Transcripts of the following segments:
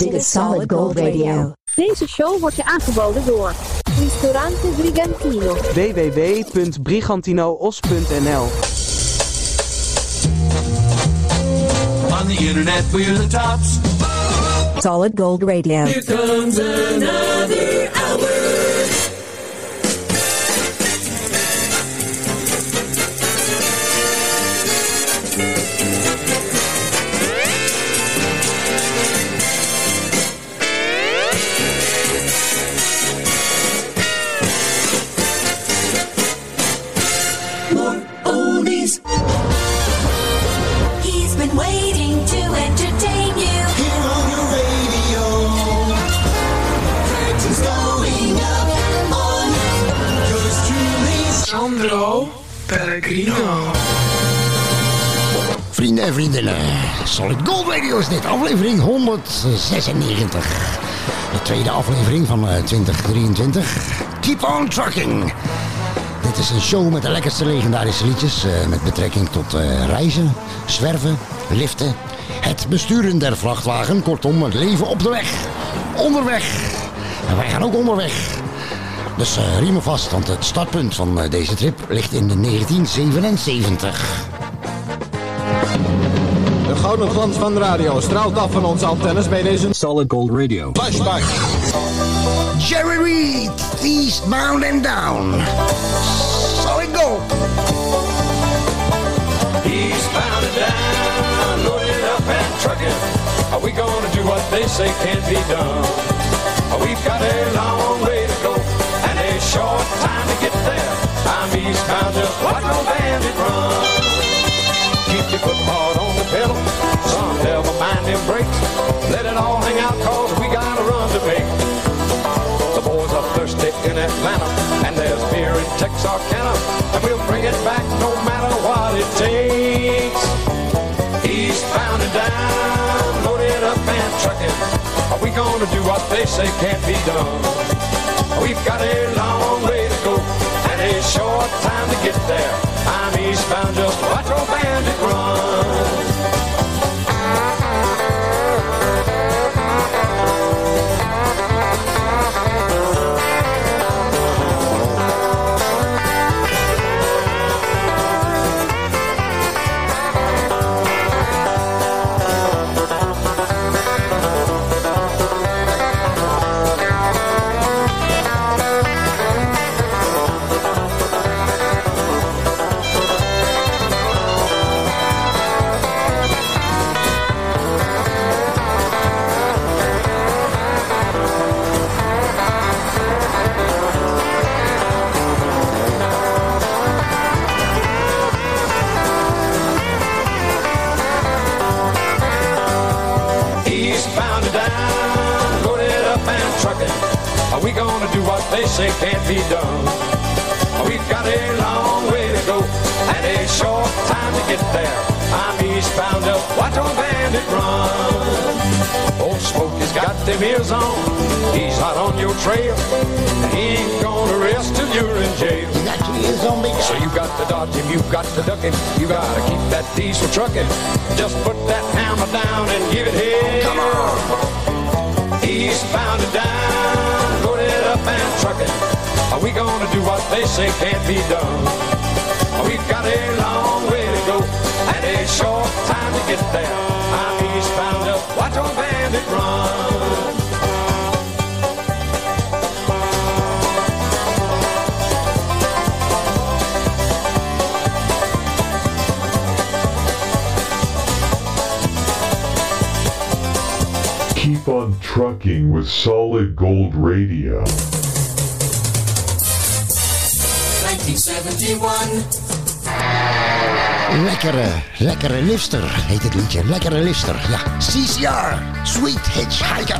Dit is Solid Gold Radio. Deze show wordt je aangeboden door Ristorante Brigantino. www.brigantinoos.nl On the internet, we're the tops. Solid Gold Radio. Here comes another hour. Vrienden en vriendinnen, Solid Gold Radio is dit, aflevering 196. De tweede aflevering van eh, 2023. Keep on trucking. Dit is een show met de lekkerste legendarische liedjes eh, met betrekking tot eh, reizen, zwerven, liften, het besturen der vrachtwagen, kortom het leven op de weg, onderweg. En wij gaan ook onderweg. Dus eh riemen vast, want het startpunt van eh, deze trip ligt in de 1977. De gouden glans van de radio straalt af van onze antennes bij deze Solid Gold Radio. Flashback. Jerry Reed, Eastbound and Down. Solid Gold. Eastbound and down, loaded up and trucking. Are we gonna do what they say can't be done? We've got a long way short time to get there. I'm eastbound, just watch no bandit run. Keep your foot hard on the pedal, son, never mind them brakes. Let it all hang out cause we got a run to make. The boys are thirsty in Atlanta, and there's beer in Texarkana, and we'll bring it back no matter what it takes. Eastbound and down, loaded up and trucking. Are we gonna do what they say can't be done? We've got a long way to go and a short time to get there. I'm eastbound, just watch old bandit do what they say can't be done? We've got a long way to go and a short time to get there. I'm eastbound, just watch old bandit run. Old Smokey's got them ears on, he's hot on your trail. And he ain't gonna rest till you're in jail. You got your ears on me. So you got to dodge him, you got to duck him, you gotta keep that diesel trucking. Just put that hammer down and give it hell. Come on. Eastbound and down, up and trucking. Are we gonna do what they say can't be done? We've got a long way to go and a short time to get there. I'm eastbound, just watch old bandit run. Keep on trucking with Solid Gold Radio. 1971. Lekkere, lekkere lifter heet het liedje. Lekkere lifter, ja. CCR. Sweet hitchhiker,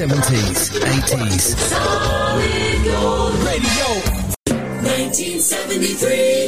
70s, 80s. Solid Gold Radio. 1973.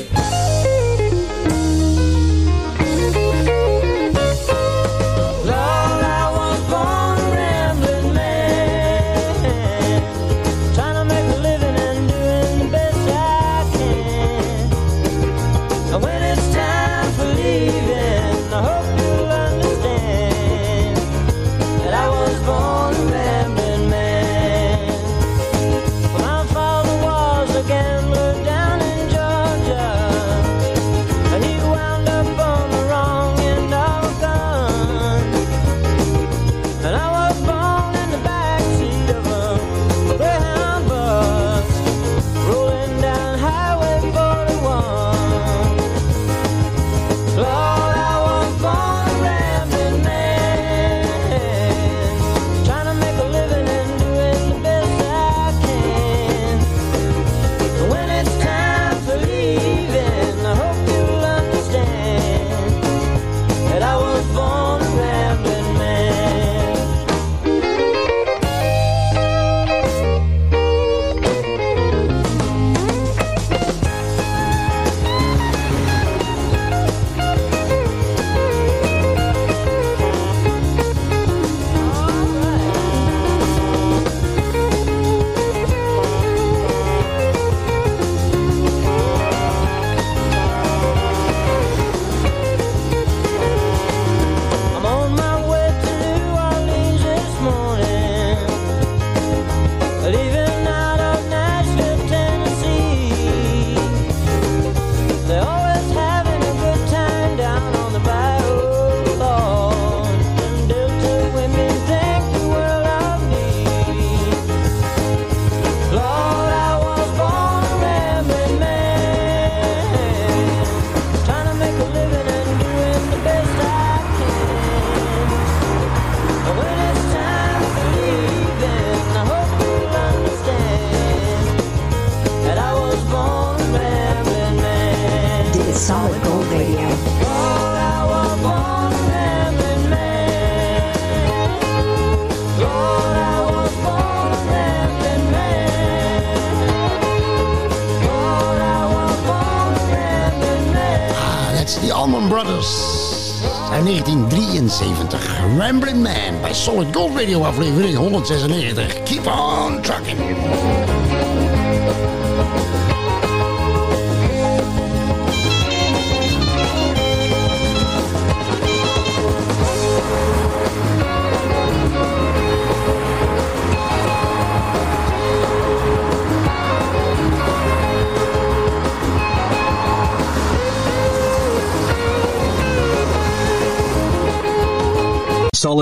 Solid Gold Radio aflevering 196. Keep on trucking.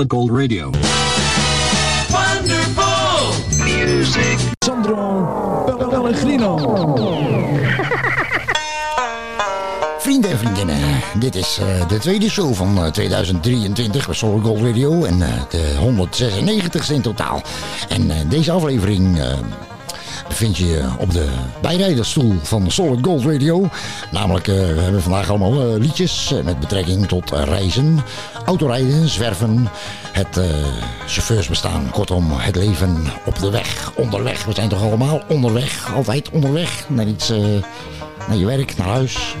Solid Gold Radio. Wonderful music. Sandro Pellegrino. Vrienden en vriendinnen, dit is eh, de tweede show van eh, 2023 bij Solid Gold Radio. En eh, de 196ste in totaal. En eh, deze aflevering eh, bevind je op de bijrijdersstoel van Solid Gold Radio. Namelijk, eh, we hebben vandaag allemaal eh, liedjes met betrekking tot reizen, autorijden, zwerven, het eh, chauffeursbestaan. Kortom, het leven op de weg, onderweg. We zijn toch allemaal onderweg, altijd onderweg naar iets, eh, naar je werk, naar huis.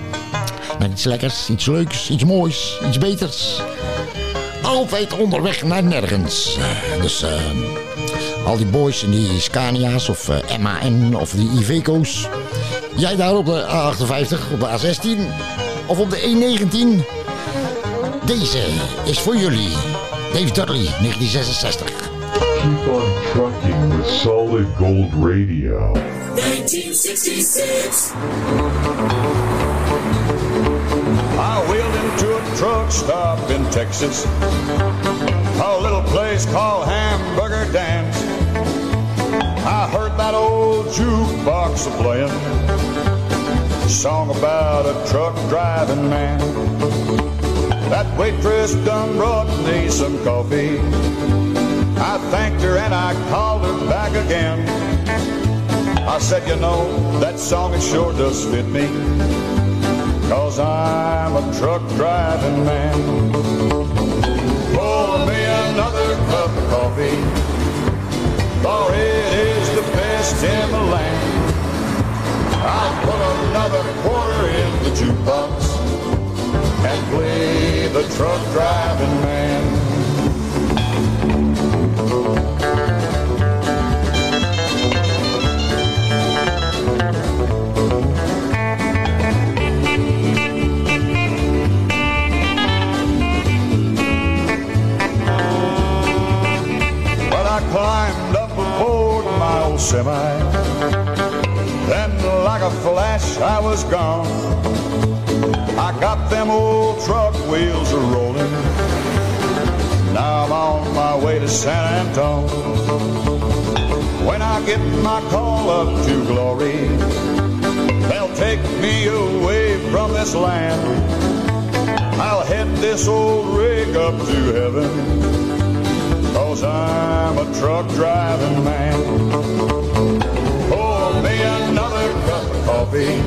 Naar iets lekkers, iets leuks, iets moois, iets beters. Altijd onderweg naar nergens. Eh, Dus al die boys en die Scania's of MAN of die Iveco's. Jij daar op de A58, op de A16 of op de E19. Deze is voor jullie. Dave Dudley, 1966. Keep on trucking with Solid Gold Radio. 1966. I wheeled into a truck stop in Texas, a little place called Hamburger Dance. I heard that old jukebox a playing, song about a truck driving man. That waitress done brought me some coffee. I thanked her and I called her back again. I said, you know, that song it sure does fit me. Cause I'm a truck driving man. Pour me another cup of coffee. timberland. I'll put another quarter in the jukebox and play the truck driving man. But I climbed up aboard my old semi. Then, like a flash, I was gone. I got them old truck wheels a rolling. Now I'm on my way to San Antone. When I get my call up to glory, they'll take me away from this land. I'll head this old rig up to heaven. Cause I'm a truck driving man. Pour me another cup of coffee,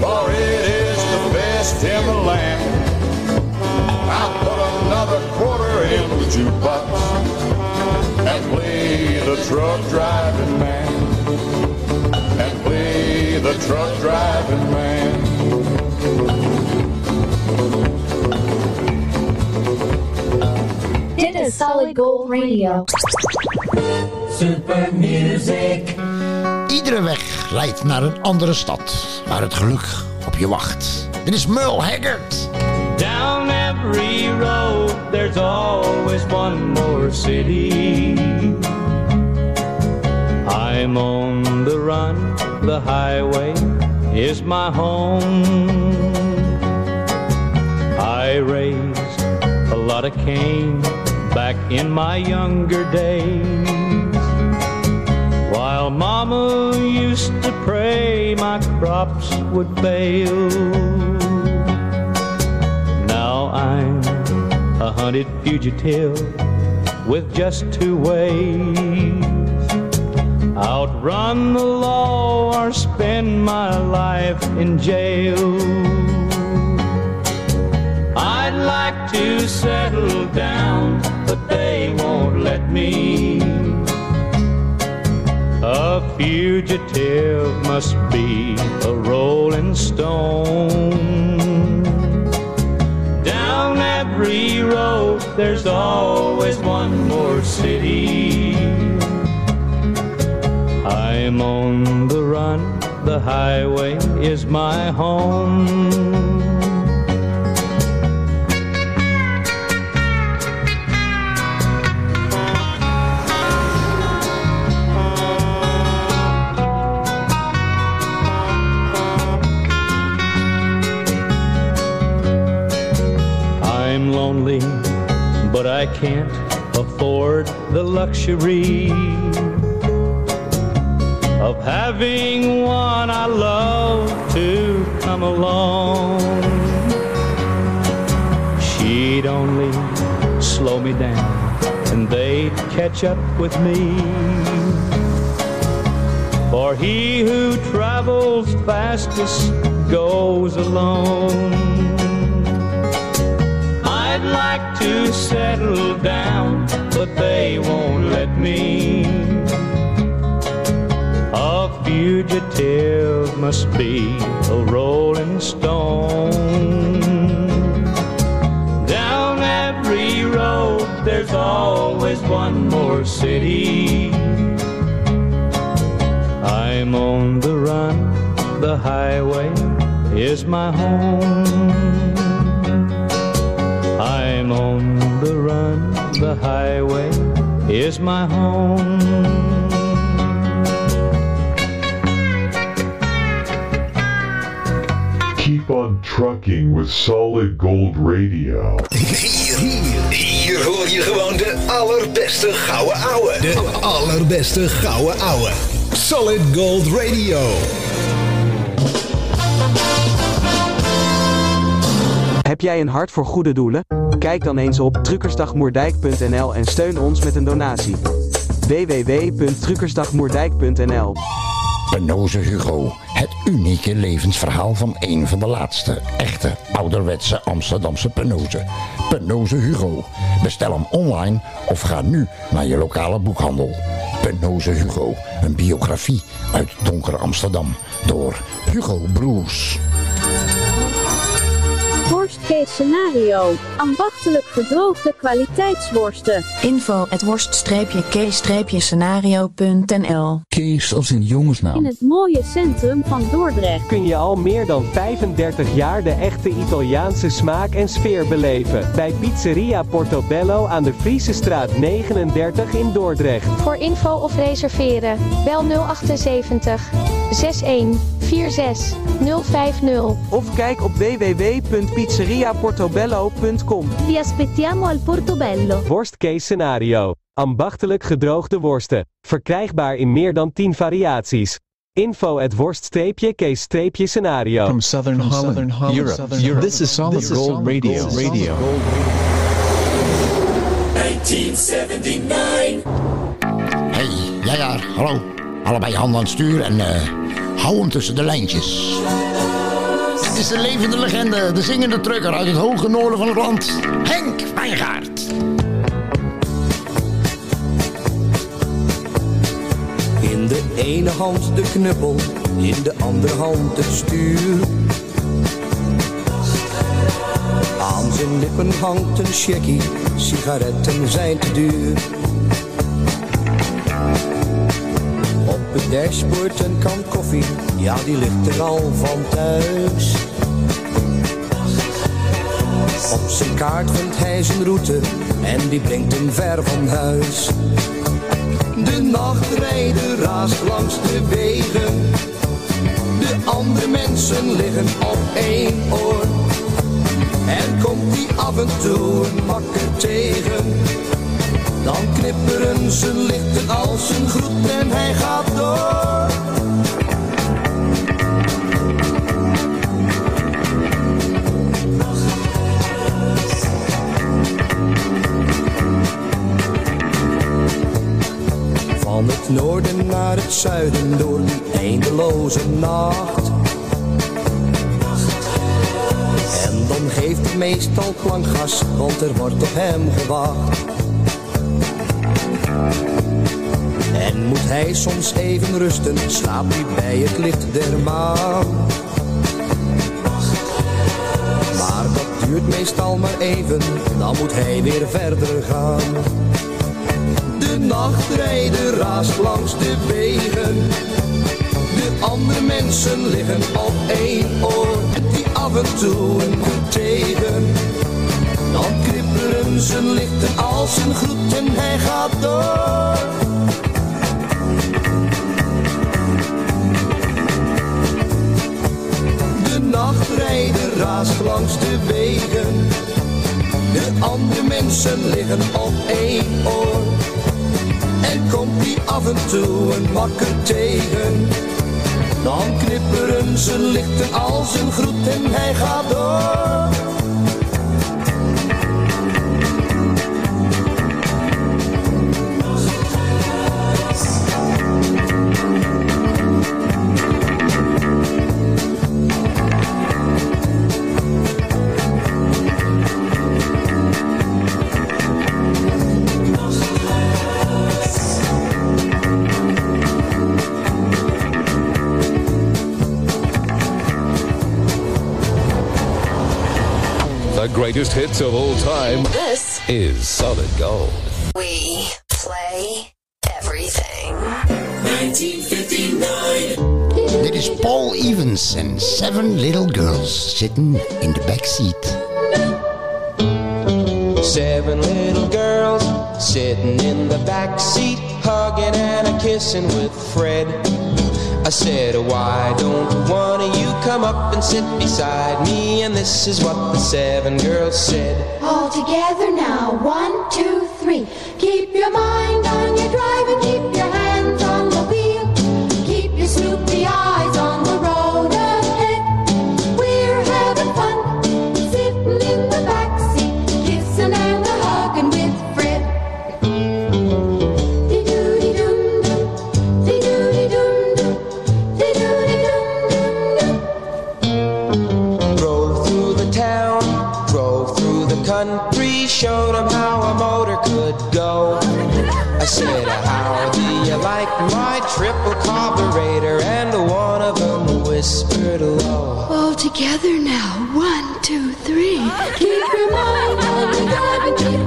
for it is the best in the land. I'll put another quarter in the jukebox and play the truck driving man. And play the truck driving man. Dit is Solid Gold Radio. Super music. Iedere weg leidt naar een andere stad, waar het geluk op je wacht. Dit is Merle Haggard. Every road, there's always one more city. I'm on the run, the highway is my home. I raised a lot of cane back in my younger days. While mama used to pray my crops would fail. Hunted fugitive with just two ways. Outrun the law or spend my life in jail. I'd like to settle down, but they won't let me. A fugitive must be a rolling stone. Down every road, there's always one more city. I'm on the run, the highway is my home. I'm lonely, but I can't afford the luxury of having one I love to come along. She'd only slow me down and they'd catch up with me. For he who travels fastest goes alone. Like to settle down, but they won't let me. A fugitive must be a rolling stone. Down every road, there's always one more city. I'm on the run, the highway is my home. The highway is my home. Keep on trucking with Solid Gold Radio. Hier, hier, hier hoor je gewoon de allerbeste gouden ouwe. De allerbeste gouden ouwe. Solid Gold Radio. Heb jij een hart voor goede doelen? Kijk dan eens op truckersdagmoerdijk.nl en steun ons met een donatie. www.truckersdagmoerdijk.nl Penoze Hugo. Het unieke levensverhaal van een van de laatste echte ouderwetse Amsterdamse Penoze. Penoze Hugo. Bestel hem online of ga nu naar je lokale boekhandel. Penoze Hugo. Een biografie uit donker Amsterdam door Hugo Broers. Worst case scenario. Ambachtelijk gedroogde kwaliteitsworsten. Info het worst-k-scenario.nl Kees als in In jongensnaam. het mooie centrum van Dordrecht. kun je al meer dan 35 jaar de echte Italiaanse smaak en sfeer beleven. Bij Pizzeria Portobello aan de Friese straat 39 in Dordrecht. Voor info of reserveren, bel 078 61 46 050. Of kijk op www.pizzeriaportobello.com. Vi aspettiamo al Portobello. Worst case scenario. Ambachtelijk gedroogde worsten. Verkrijgbaar in meer dan 10 variaties. Info at worst-case-scenario. From Southern Holland, Europe, This is Solid Gold Radio. Radio. 1979. Hey, jij daar, hallo. Allebei handen aan het stuur en eh hou hem tussen de lijntjes. Dit is de levende legende, de zingende trucker uit het hoge noorden van het land. Henk Wijngaard. In de ene hand de knuppel, in de andere hand het stuur. Aan zijn lippen hangt een checkie, sigaretten zijn te duur. Op het dashboard een kan koffie, ja die ligt er al van thuis. Op zijn kaart vindt hij zijn route en die brengt hem ver van huis. De nachtrijder raast langs de wegen. De andere mensen liggen op één oor. En komt hij af en toe een makker tegen. Dan knipperen zijn lichten als een groet en hij gaat door. Het zuiden door die eindeloze nacht. En dan geeft hij meestal klankgas, want er wordt op hem gewacht. En moet hij soms even rusten, slaapt hij bij het licht der maan. Maar dat duurt meestal maar even, dan moet hij weer verder gaan. De nachtrijder raast langs de wegen. De andere mensen liggen op één oor. Die af en toe een goed tegen. Dan knipperen zijn lichten als een groet en hij gaat door. De nachtrijder raast langs de wegen. De andere mensen liggen op één oor. En komt die af en toe een makker tegen. Dan knipperen zijn lichten als een groet en hij gaat door. Greatest hits of all time This is Solid Gold. we play everything. 1959. Dit is Paul Evans en Seven Little Girls sitting in the back seat. Seven little girls sitting in the back seat, hugging and a kissing with Fred. I said, Why don't one of you come up and sit beside me? And this is what the seven girls said. All together now, one, two, Go, I said, How do you like my triple carburetor? And one of them whispered low. All together now. One, two, three. Keep your mind on the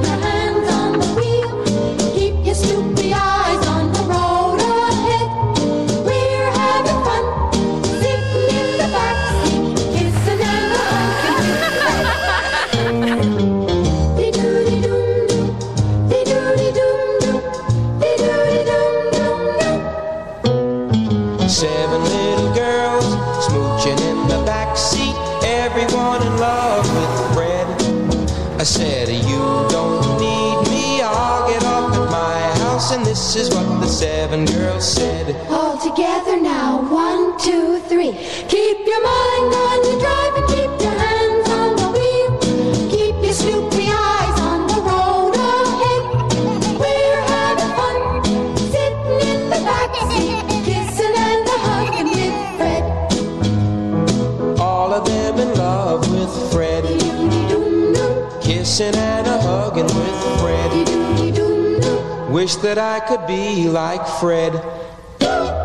wish that I could be like Fred.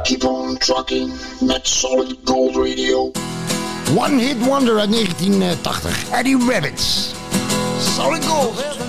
Keep on trucking met Solid Gold Radio. One Hit Wonder uit 1980. Eddie Rabbits. Solid Gold.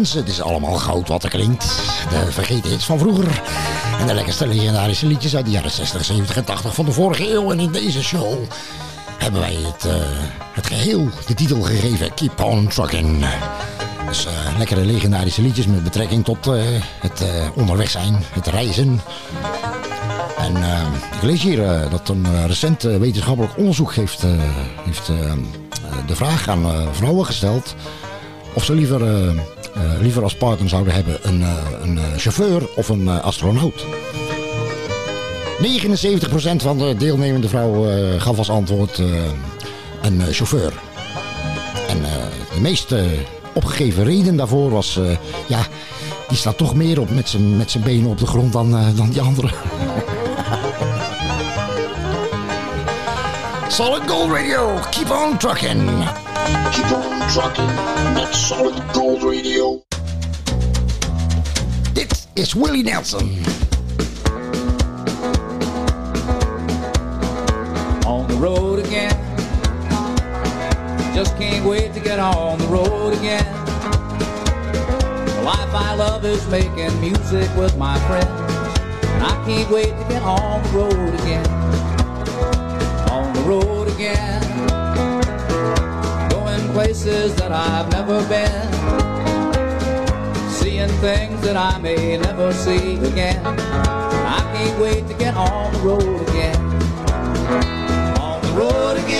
Het is allemaal goud wat er klinkt. De vergeten hits van vroeger. En de lekkerste legendarische liedjes uit de jaren 60, 70 en 80 van de vorige eeuw. En in deze show hebben wij het, eh, het geheel de titel gegeven. Keep on trucking. Dus eh, lekkere legendarische liedjes met betrekking tot eh, het onderweg zijn, het reizen. En ik lees hier dat een recent wetenschappelijk onderzoek heeft, heeft de vraag aan vrouwen gesteld of ze liever, eh, eh, liever als partner zouden hebben een, eh, een chauffeur of een astronaut. 79% van de deelnemende vrouwen gaf als antwoord een chauffeur. En de meest eh, opgegeven reden daarvoor was, ja, die staat toch meer op met zijn met zijn benen op de grond dan, dan die andere. Solid Gold Radio, keep on trucking. Keep on trucking met Solid Gold Radio. Dit is Willie Nelson. on the road again. Just can't wait to get on the road again. The life I love is making music with my friends. And I can't wait to get on the road again. On the road again. Places that I've never been. Seeing things that I may never see again. I can't wait to get on the road again on the road again.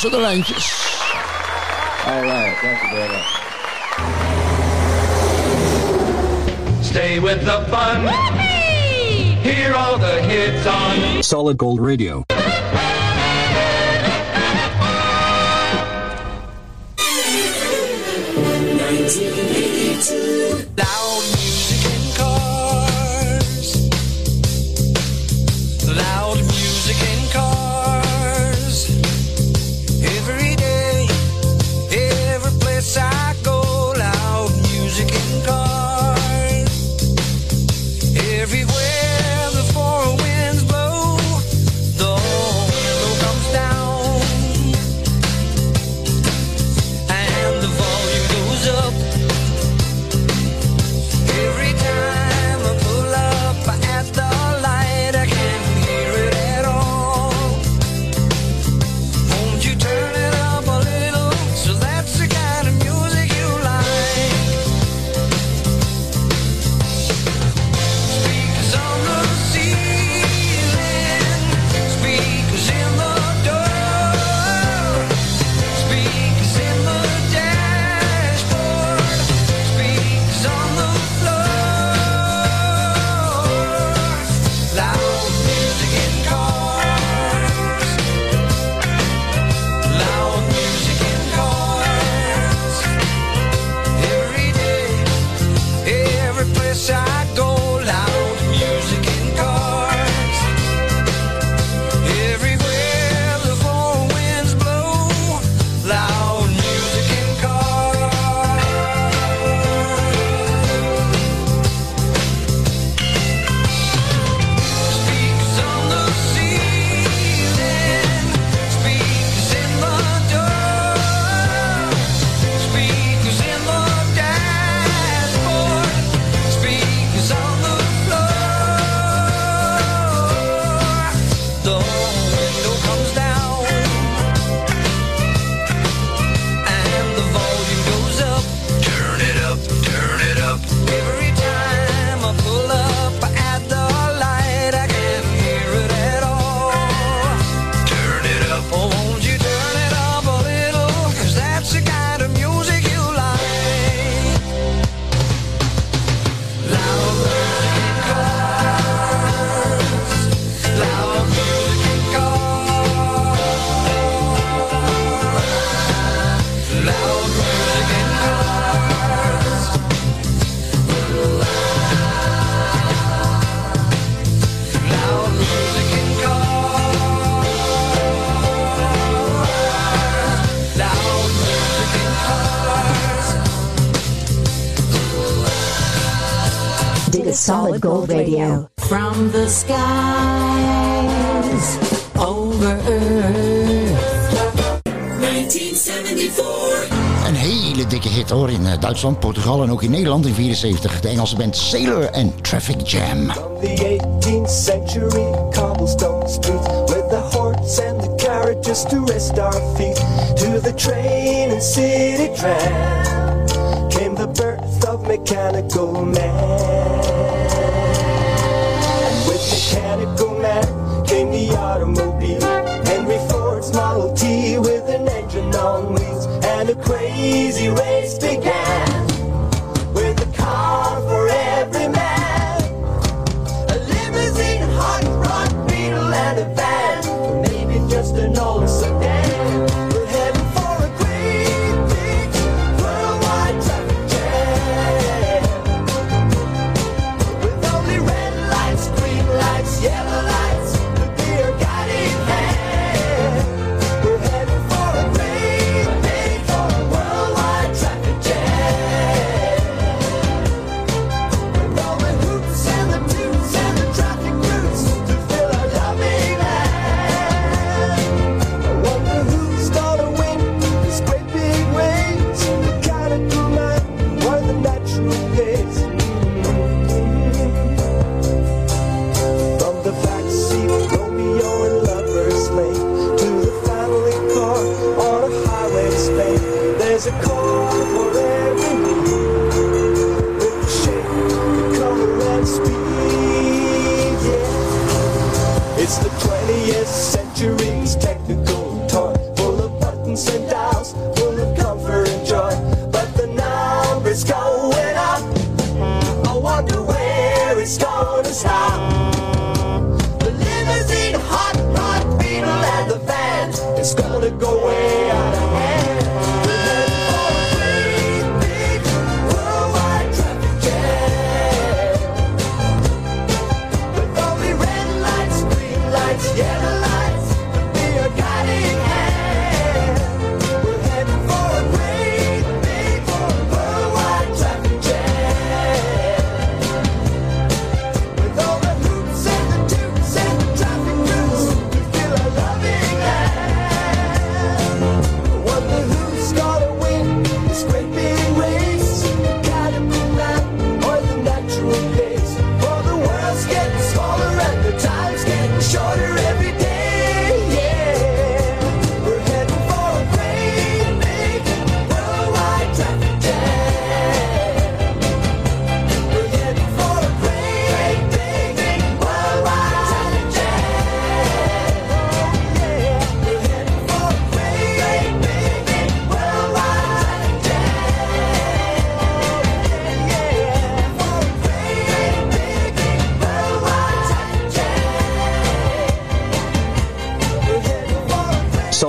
tussen de lijntjes. All right, thank you very much. Stay with the fun. Whoopee! Hear all the hits on Solid Gold Radio. Gold Radio. From the skies over Earth. 1974. Een hele dikke hit hoor in eh, Duitsland, Portugal en ook in Nederland in 74. De Engelse band Sailor en Traffic Jam. From the 18th century cobblestone streets with the horse and the carriages to rest our feet to the train and city tram came the birth of mechanical man. crazy race began.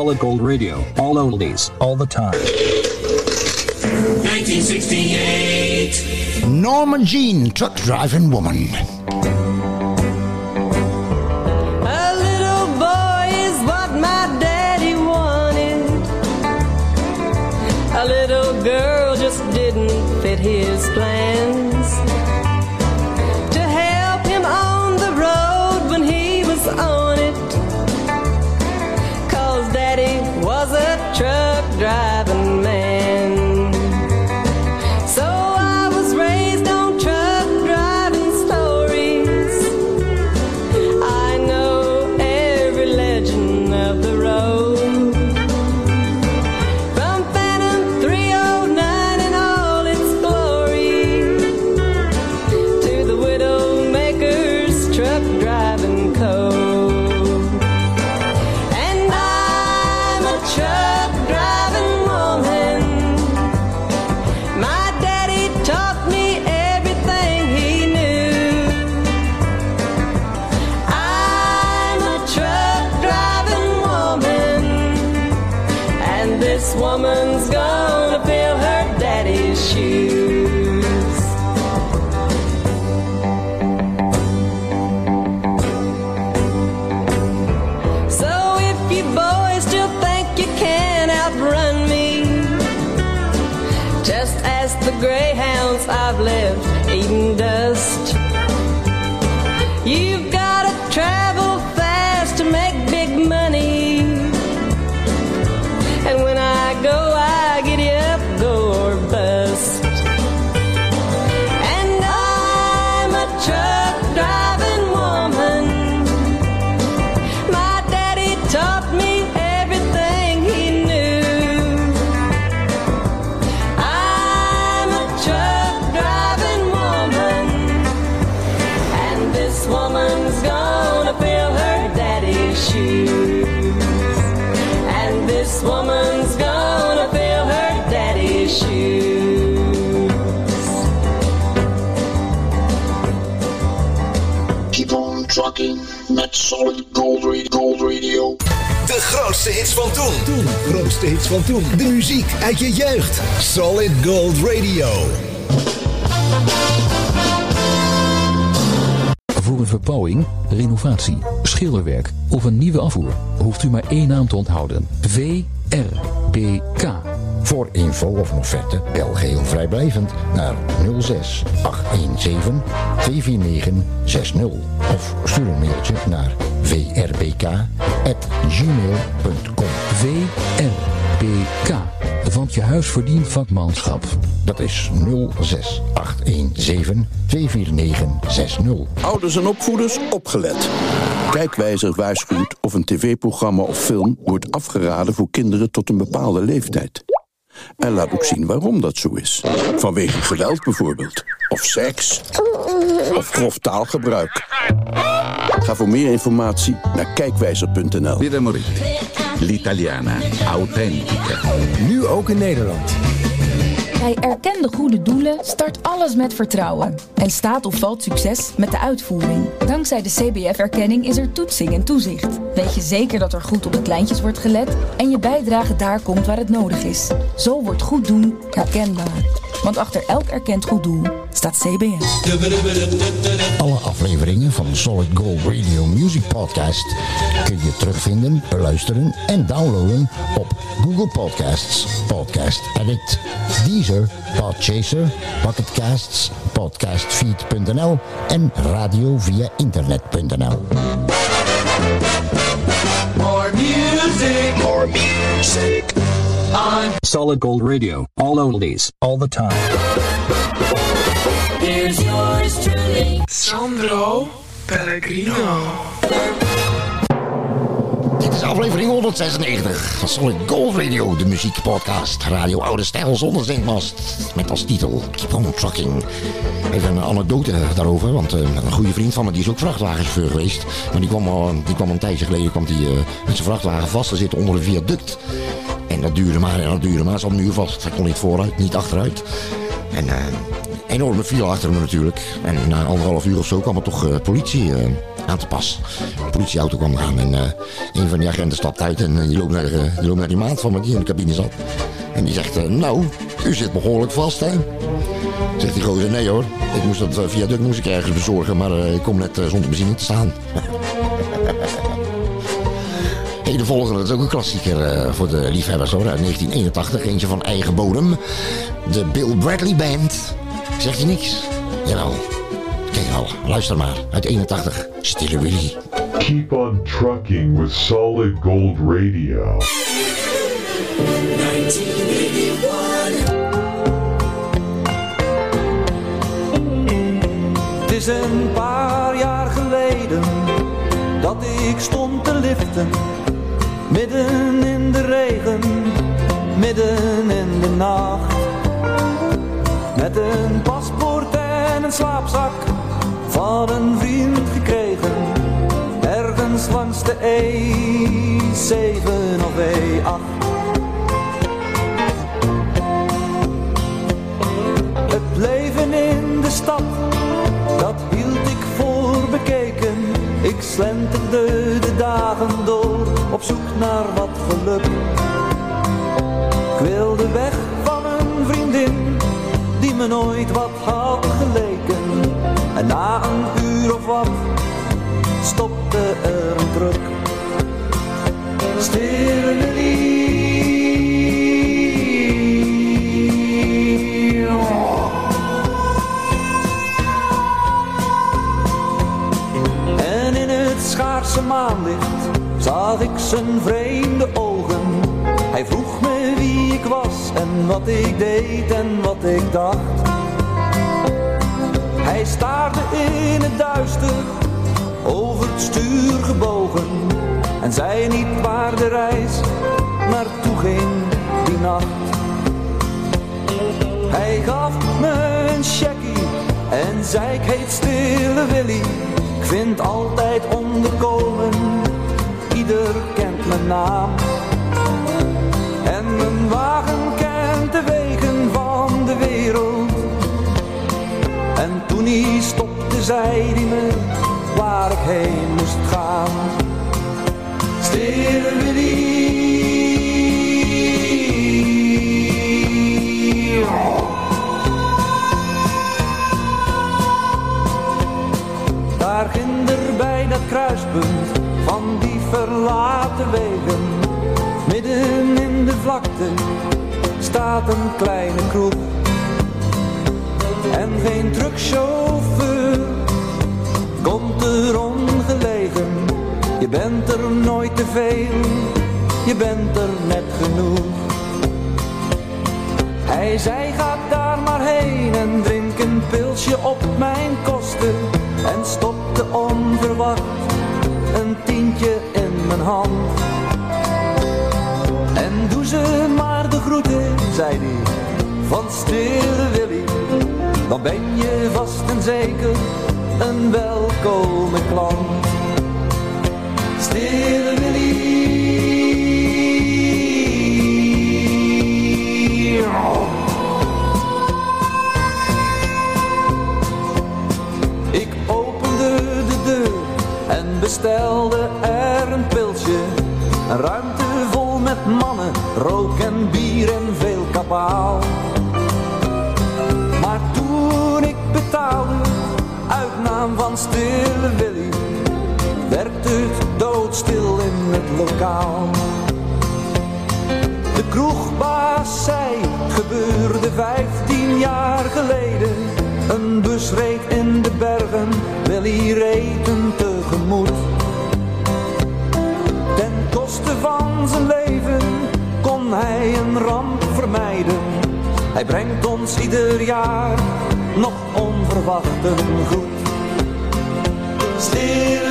Solid Gold Radio. All oldies, all the time. 1968. Norman Jean, Truck Driving Woman. I've lived. Grootste hits van toen. Toen. Grootste hits van toen. De muziek uit je jeugd. Solid Gold Radio. Voor een verbouwing, renovatie, schilderwerk of een nieuwe afvoer hoeft u maar één naam te onthouden. VRBK. Voor info of een offerte bel geheel vrijblijvend naar 06 817 249 60 of stuur een mailtje naar vrbk@gmail.com. VRBK. Want je huis verdient vakmanschap. Dat is 06 817 249 60. Ouders en opvoeders, opgelet. Kijkwijzer waarschuwt of een tv-programma of film wordt afgeraden voor kinderen tot een bepaalde leeftijd. En laat ook zien waarom dat zo is. Vanwege geweld bijvoorbeeld. Of seks. Of grof taalgebruik. Ga voor meer informatie naar kijkwijzer.nl. L'italiana. Authentica. Nu ook in Nederland. Bij erkende goede doelen start alles met vertrouwen. En staat of valt succes met de uitvoering. Dankzij de CBF-erkenning is er toetsing en toezicht. Weet je zeker dat er goed op de kleintjes wordt gelet en je bijdrage daar komt waar het nodig is. Zo wordt goed doen herkenbaar. Want achter elk erkend goed doel staat. Alle afleveringen van Solid Gold Radio Music Podcast kun je terugvinden, beluisteren en downloaden op Google Podcasts, Podcast Addict, Deezer, Podchaser, Pocketcasts, Podcastfeed.nl en radio via internet.nl. More music. More music. On Solid Gold Radio. All oldies, all the time. Here's yours truly. Sandro Pellegrino. Dit is aflevering 196 van Solid Gold Radio, de muziekpodcast. Radio Oude Stijl zonder zinkmast. Met als titel Keep on Trucking. Even een anekdote daarover, want eh, een goede vriend van me die is ook vrachtwagenchauffeur geweest. Maar die kwam, al, die kwam een tijdje geleden kwam die, eh, met zijn vrachtwagen vast te zitten onder een viaduct. En dat duurde maar en dat duurde maar. Ze had een uur vast. Hij kon niet vooruit, niet achteruit. En eh, enorme file achter hem natuurlijk. En na anderhalf uur of zo kwam er toch eh, politie. eh, aan te pas. Politieauto kwam aan en eh, een van die agenten stapt uit en die, loopt naar, die loopt naar die maat van me die in de cabine zat. En die zegt, nou, u zit behoorlijk vast hè. Zegt die gozer, nee hoor, ik moest dat viaduct moest ik ergens bezorgen, maar ik kom net zonder benzine te staan. Hey, de volgende is ook een klassieker voor de liefhebbers hoor, uit 1981, eentje van eigen bodem. De Bill Bradley Band. Zegt je niks? Jawel. Kijk al, luister maar, uit 81, Stille Willy. Keep on trucking with solid gold radio. 1981. Het is een paar jaar geleden dat ik stond te liften. Midden in de regen, midden in de nacht. Met een paspoort en een slaapzak van een vriend gekregen. Ergens langs de E7 of E8. Het leven in de stad, dat hield ik voor bekeken. Ik slenterde de dagen door, op zoek naar wat geluk. Ik wilde weg van een vriendin, me nooit wat had geleken. En na een uur of wat, stopte er een truck. Stille En in het schaarse maanlicht zag ik zijn vreemde ogen. Hij vroeg me wie ik was en wat ik deed en wat ik dacht. Hij staarde in het duister, over het stuur gebogen. En zei niet waar de reis naartoe ging die nacht. Hij gaf me een checkie en zei ik heet Stille Willy. Ik vind altijd onderkomen, ieder kent mijn naam. Toen hij stopte, zei hij me waar ik heen moest gaan. Stille Willy. Daar ginder bij dat kruispunt van die verlaten wegen, midden in de vlakte, staat een kleine kroeg. En geen truckchauffeur komt er ongelegen. Je bent er nooit te veel, je bent er net genoeg. Hij zei ga daar maar heen en drink een pilsje op mijn kosten. En stopte onverwacht een tientje in mijn hand. En doe ze maar de groeten, zei hij, van stille. Dan ben je vast en zeker een welkome klant. Stille Willy. Ik opende de deur en bestelde er een pilsje. Een ruimte vol met mannen, rook en bier en veel kabaal. Naam van Stille Willy, werd het doodstil in het lokaal. De kroegbaas zei, gebeurde vijftien jaar geleden. Een bus reed in de bergen, Willy reed hem tegemoet. Ten koste van zijn leven kon hij een ramp vermijden. Hij brengt ons ieder jaar nog onverwacht een goed. Stille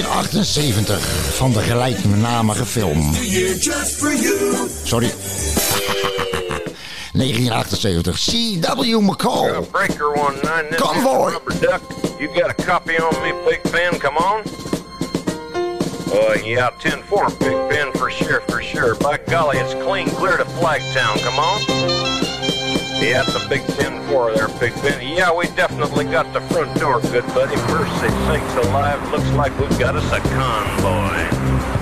1978 van de gelijknamige film. Sorry. 1978. C.W. McCall. Breaker one nine. This Convoy. Duck. You got a copy on me, Big Ben? Come on. Uh, yeah, 10-4, Big Ben, for sure, for sure. By golly, it's clean clear to Flagtown. Come on. Yeah, it's a big 10-4 there, Big Ben. Yeah, we definitely got the front door, good buddy. Mercy sakes alive. Looks like we've got us a convoy.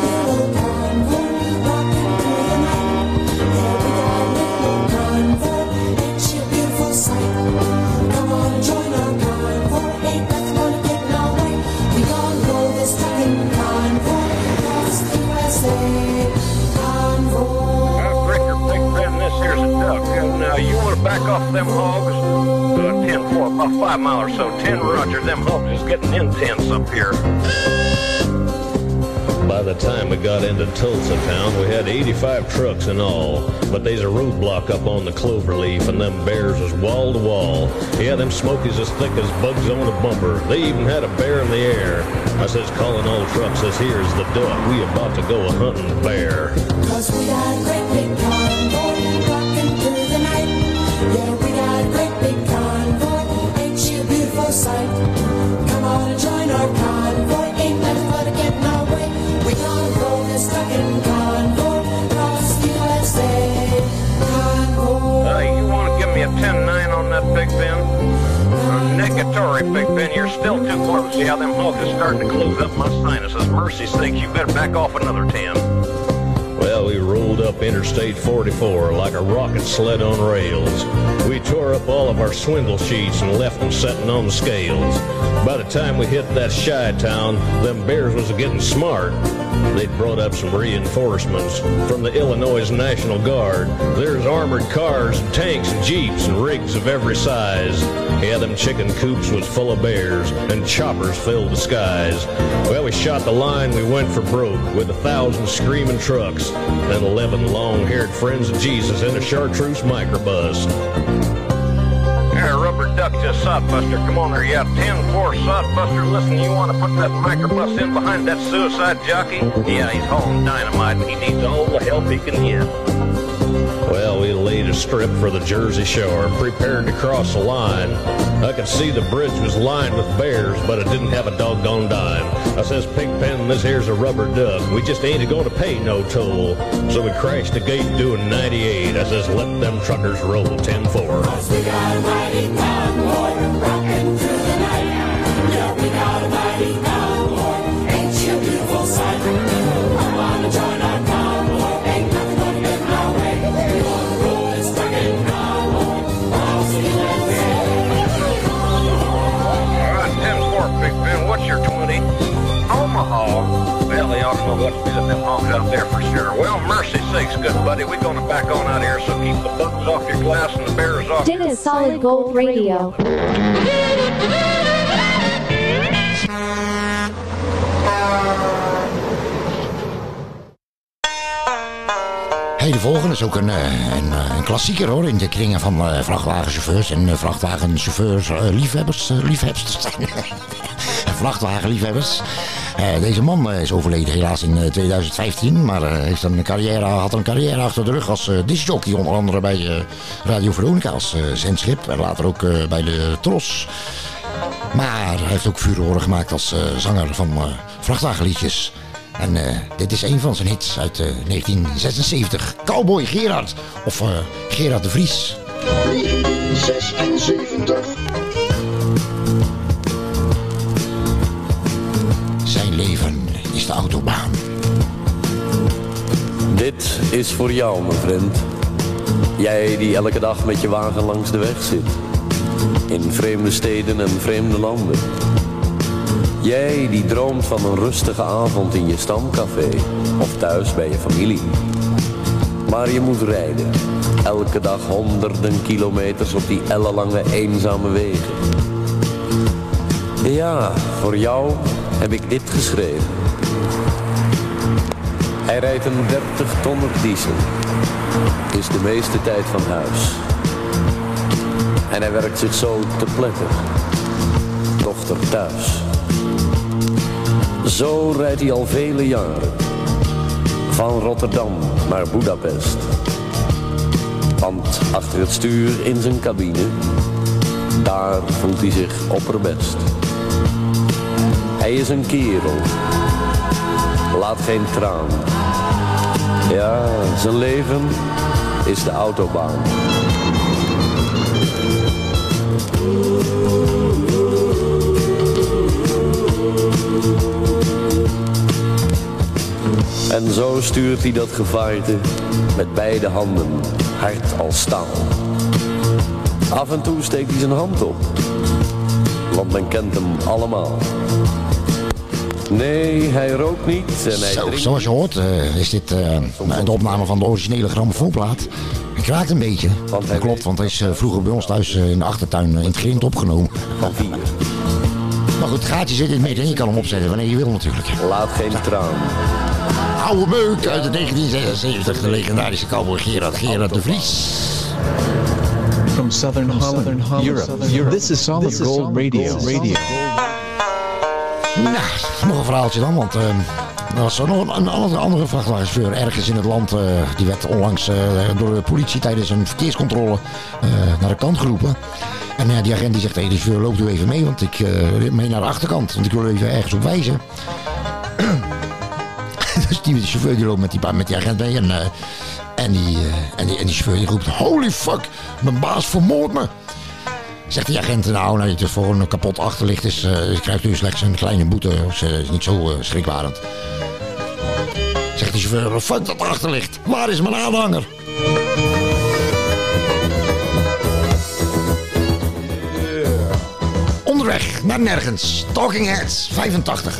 Them hogs? Uh, 10-4, about five mile or so. 10 Roger, them hogs is getting intense up here. By the time we got into Tulsa town, we had 85 trucks in all. But there's a roadblock up on the cloverleaf, and them bears was wall to wall. Yeah, them smokies as thick as bugs on a bumper. They even had a bear in the air. I says, calling all trucks, says, here's the duck. We about to go a hunting bear. Cause we got great big Negatory, Big Ben. You're still too close. Yeah, them hogs is starting to close up my sinuses. Mercy sakes, you better back off another 10. Well, we rolled up Interstate 44 like a rocket sled on rails. We tore up all of our swindle sheets and left them setting on the scales. By the time we hit that shy town, them bears was getting smart. They'd brought up some reinforcements from the Illinois National Guard. There's armored cars and tanks and jeeps and rigs of every size. Yeah, them chicken coops was full of bears and choppers filled the skies. Well, we shot the line, we went for broke with a thousand screaming trucks and eleven long-haired friends of Jesus in a chartreuse microbus. Duck to Sodbuster. Come on there, yeah. 10-4 Sodbuster. Listen, you want to put that microbus in behind that suicide jockey? Yeah, he's hauling dynamite and he needs all the help he can get. Well, we laid a strip for the Jersey Shore and prepared to cross the line. I could see the bridge was lined with bears, but it didn't have a doggone dime. I says, Pigpen, this here's a rubber duck. We just ain't going to pay no toll. So we crashed the gate doing 98. I says, let them truckers roll 10-4. They ought to them hogs out there for sure. Well, mercy sakes, good buddy. We're going to back on out here, so keep the buttons off your glass and the bears off Dit is Solid Gold Radio. Hey, de volgende is ook een, eh, een, eh, een klassieker hoor. In de kringen van eh, vrachtwagenchauffeurs en eh, vrachtwagenchauffeurs, eh, liefhebbers, liefhebbers. En vrachtwagenliefhebbers. Eh, deze man eh, is overleden helaas in eh, 2015. Maar eh, heeft een carrière, had een carrière achter de rug als eh discjockey. Onder andere bij Radio Veronica als zendschip. En later ook bij de Tros. Maar hij heeft ook furoren gemaakt als zanger van vrachtwagenliedjes. En dit is een van zijn hits uit eh, 1976. Cowboy Gerard. Of Gerard de Vries. 1976. Autobaan. Dit is voor jou, mijn vriend. Jij die elke dag met je wagen langs de weg zit. In vreemde steden en vreemde landen. Jij die droomt van een rustige avond in je stamcafé of thuis bij je familie. Maar je moet rijden. Elke dag honderden kilometers op die ellenlange eenzame wegen. Ja, voor jou heb ik dit geschreven. Hij rijdt een 30 tonner diesel. Is de meeste tijd van huis. En hij werkt zich zo te pletter. Dochter thuis. Zo rijdt hij al vele jaren. Van Rotterdam naar Budapest. Want achter het stuur in zijn cabine, daar voelt hij zich opperbest. Hij is een kerel, laat geen traan. Ja, zijn leven is de autobaan. En zo stuurt hij dat gevaarte met beide handen, hard als staal. Af en toe steekt hij zijn hand op, want men kent hem allemaal. Nee, hij rookt niet en hij Zo, drinkt zoals je hoort eh, is dit eh, de opname van de originele grammofoonplaat. Hij kraakt een beetje. Dat klopt, want hij is eh, vroeger bij ons thuis in de achtertuin in het grind opgenomen. Van vier. Maar goed, het gaatje zit in het midden en je kan hem opzetten wanneer je wil natuurlijk. Laat geen traan. Oude meuk uit de 1976, de legendarische cowboy Gerard, Gerard de Vries. From Southern Holland, Europe. Europe. This is Solid Gold Radio. Radio. Nou, nog een verhaaltje dan, want eh, er was nog een, andere, andere vrachtwagenchauffeur ergens in het land. eh, die werd onlangs eh, door de politie tijdens een verkeerscontrole eh, naar de kant geroepen. En die agent die zegt, hé, de chauffeur loopt u even mee, want ik mee naar de achterkant. Want ik wil even ergens op wijzen. dus die chauffeur die loopt met die, met die agent mee en, en, die, en, die, en die chauffeur die roept, holy fuck, mijn baas vermoordt me. Zegt die agent, nou, nou het is voor een kapot achterlicht is, eh krijgt u slechts een kleine boete. Dat is niet zo eh, schrikbarend. Zegt de chauffeur, fuck dat achterlicht. Waar is mijn aanhanger? Onderweg naar nergens. Talking Heads, 85.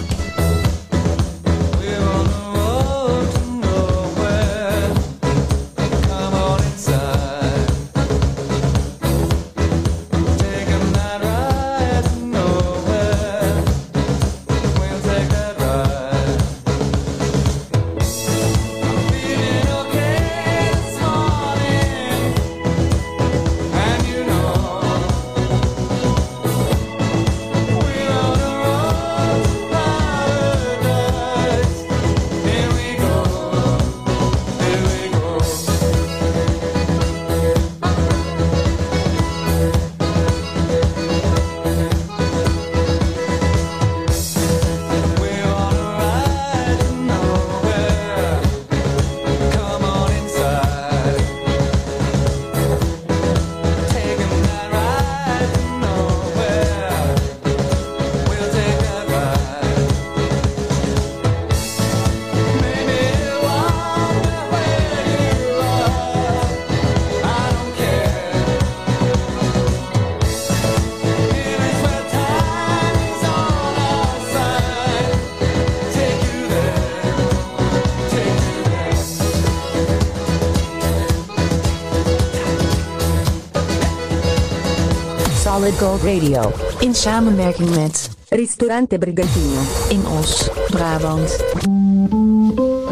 Solid Gold Radio. In samenwerking met Ristorante Brigantino in Os, Brabant.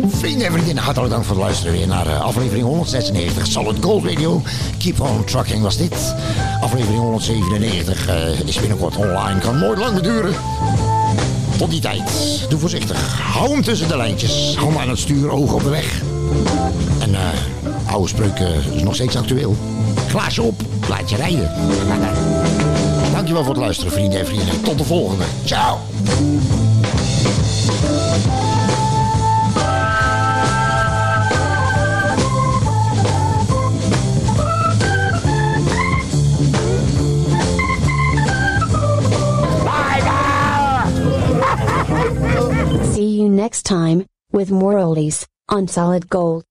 Vrienden en vriendinnen, hartelijk dank voor het luisteren weer naar eh, aflevering 196 Solid Gold Radio. Keep on trucking was dit. Aflevering 197 eh, is binnenkort online, kan nooit lang duren. Tot die tijd, doe voorzichtig. Hou hem tussen de lijntjes. Hou hem aan het stuur, ogen op de weg. En eh oude spreuk eh, is nog steeds actueel. Glaasje op, laat je rijden. Dankjewel voor het luisteren, vrienden en vrienden. Tot de volgende. Ciao. See you next time with more oldies on Solid Gold.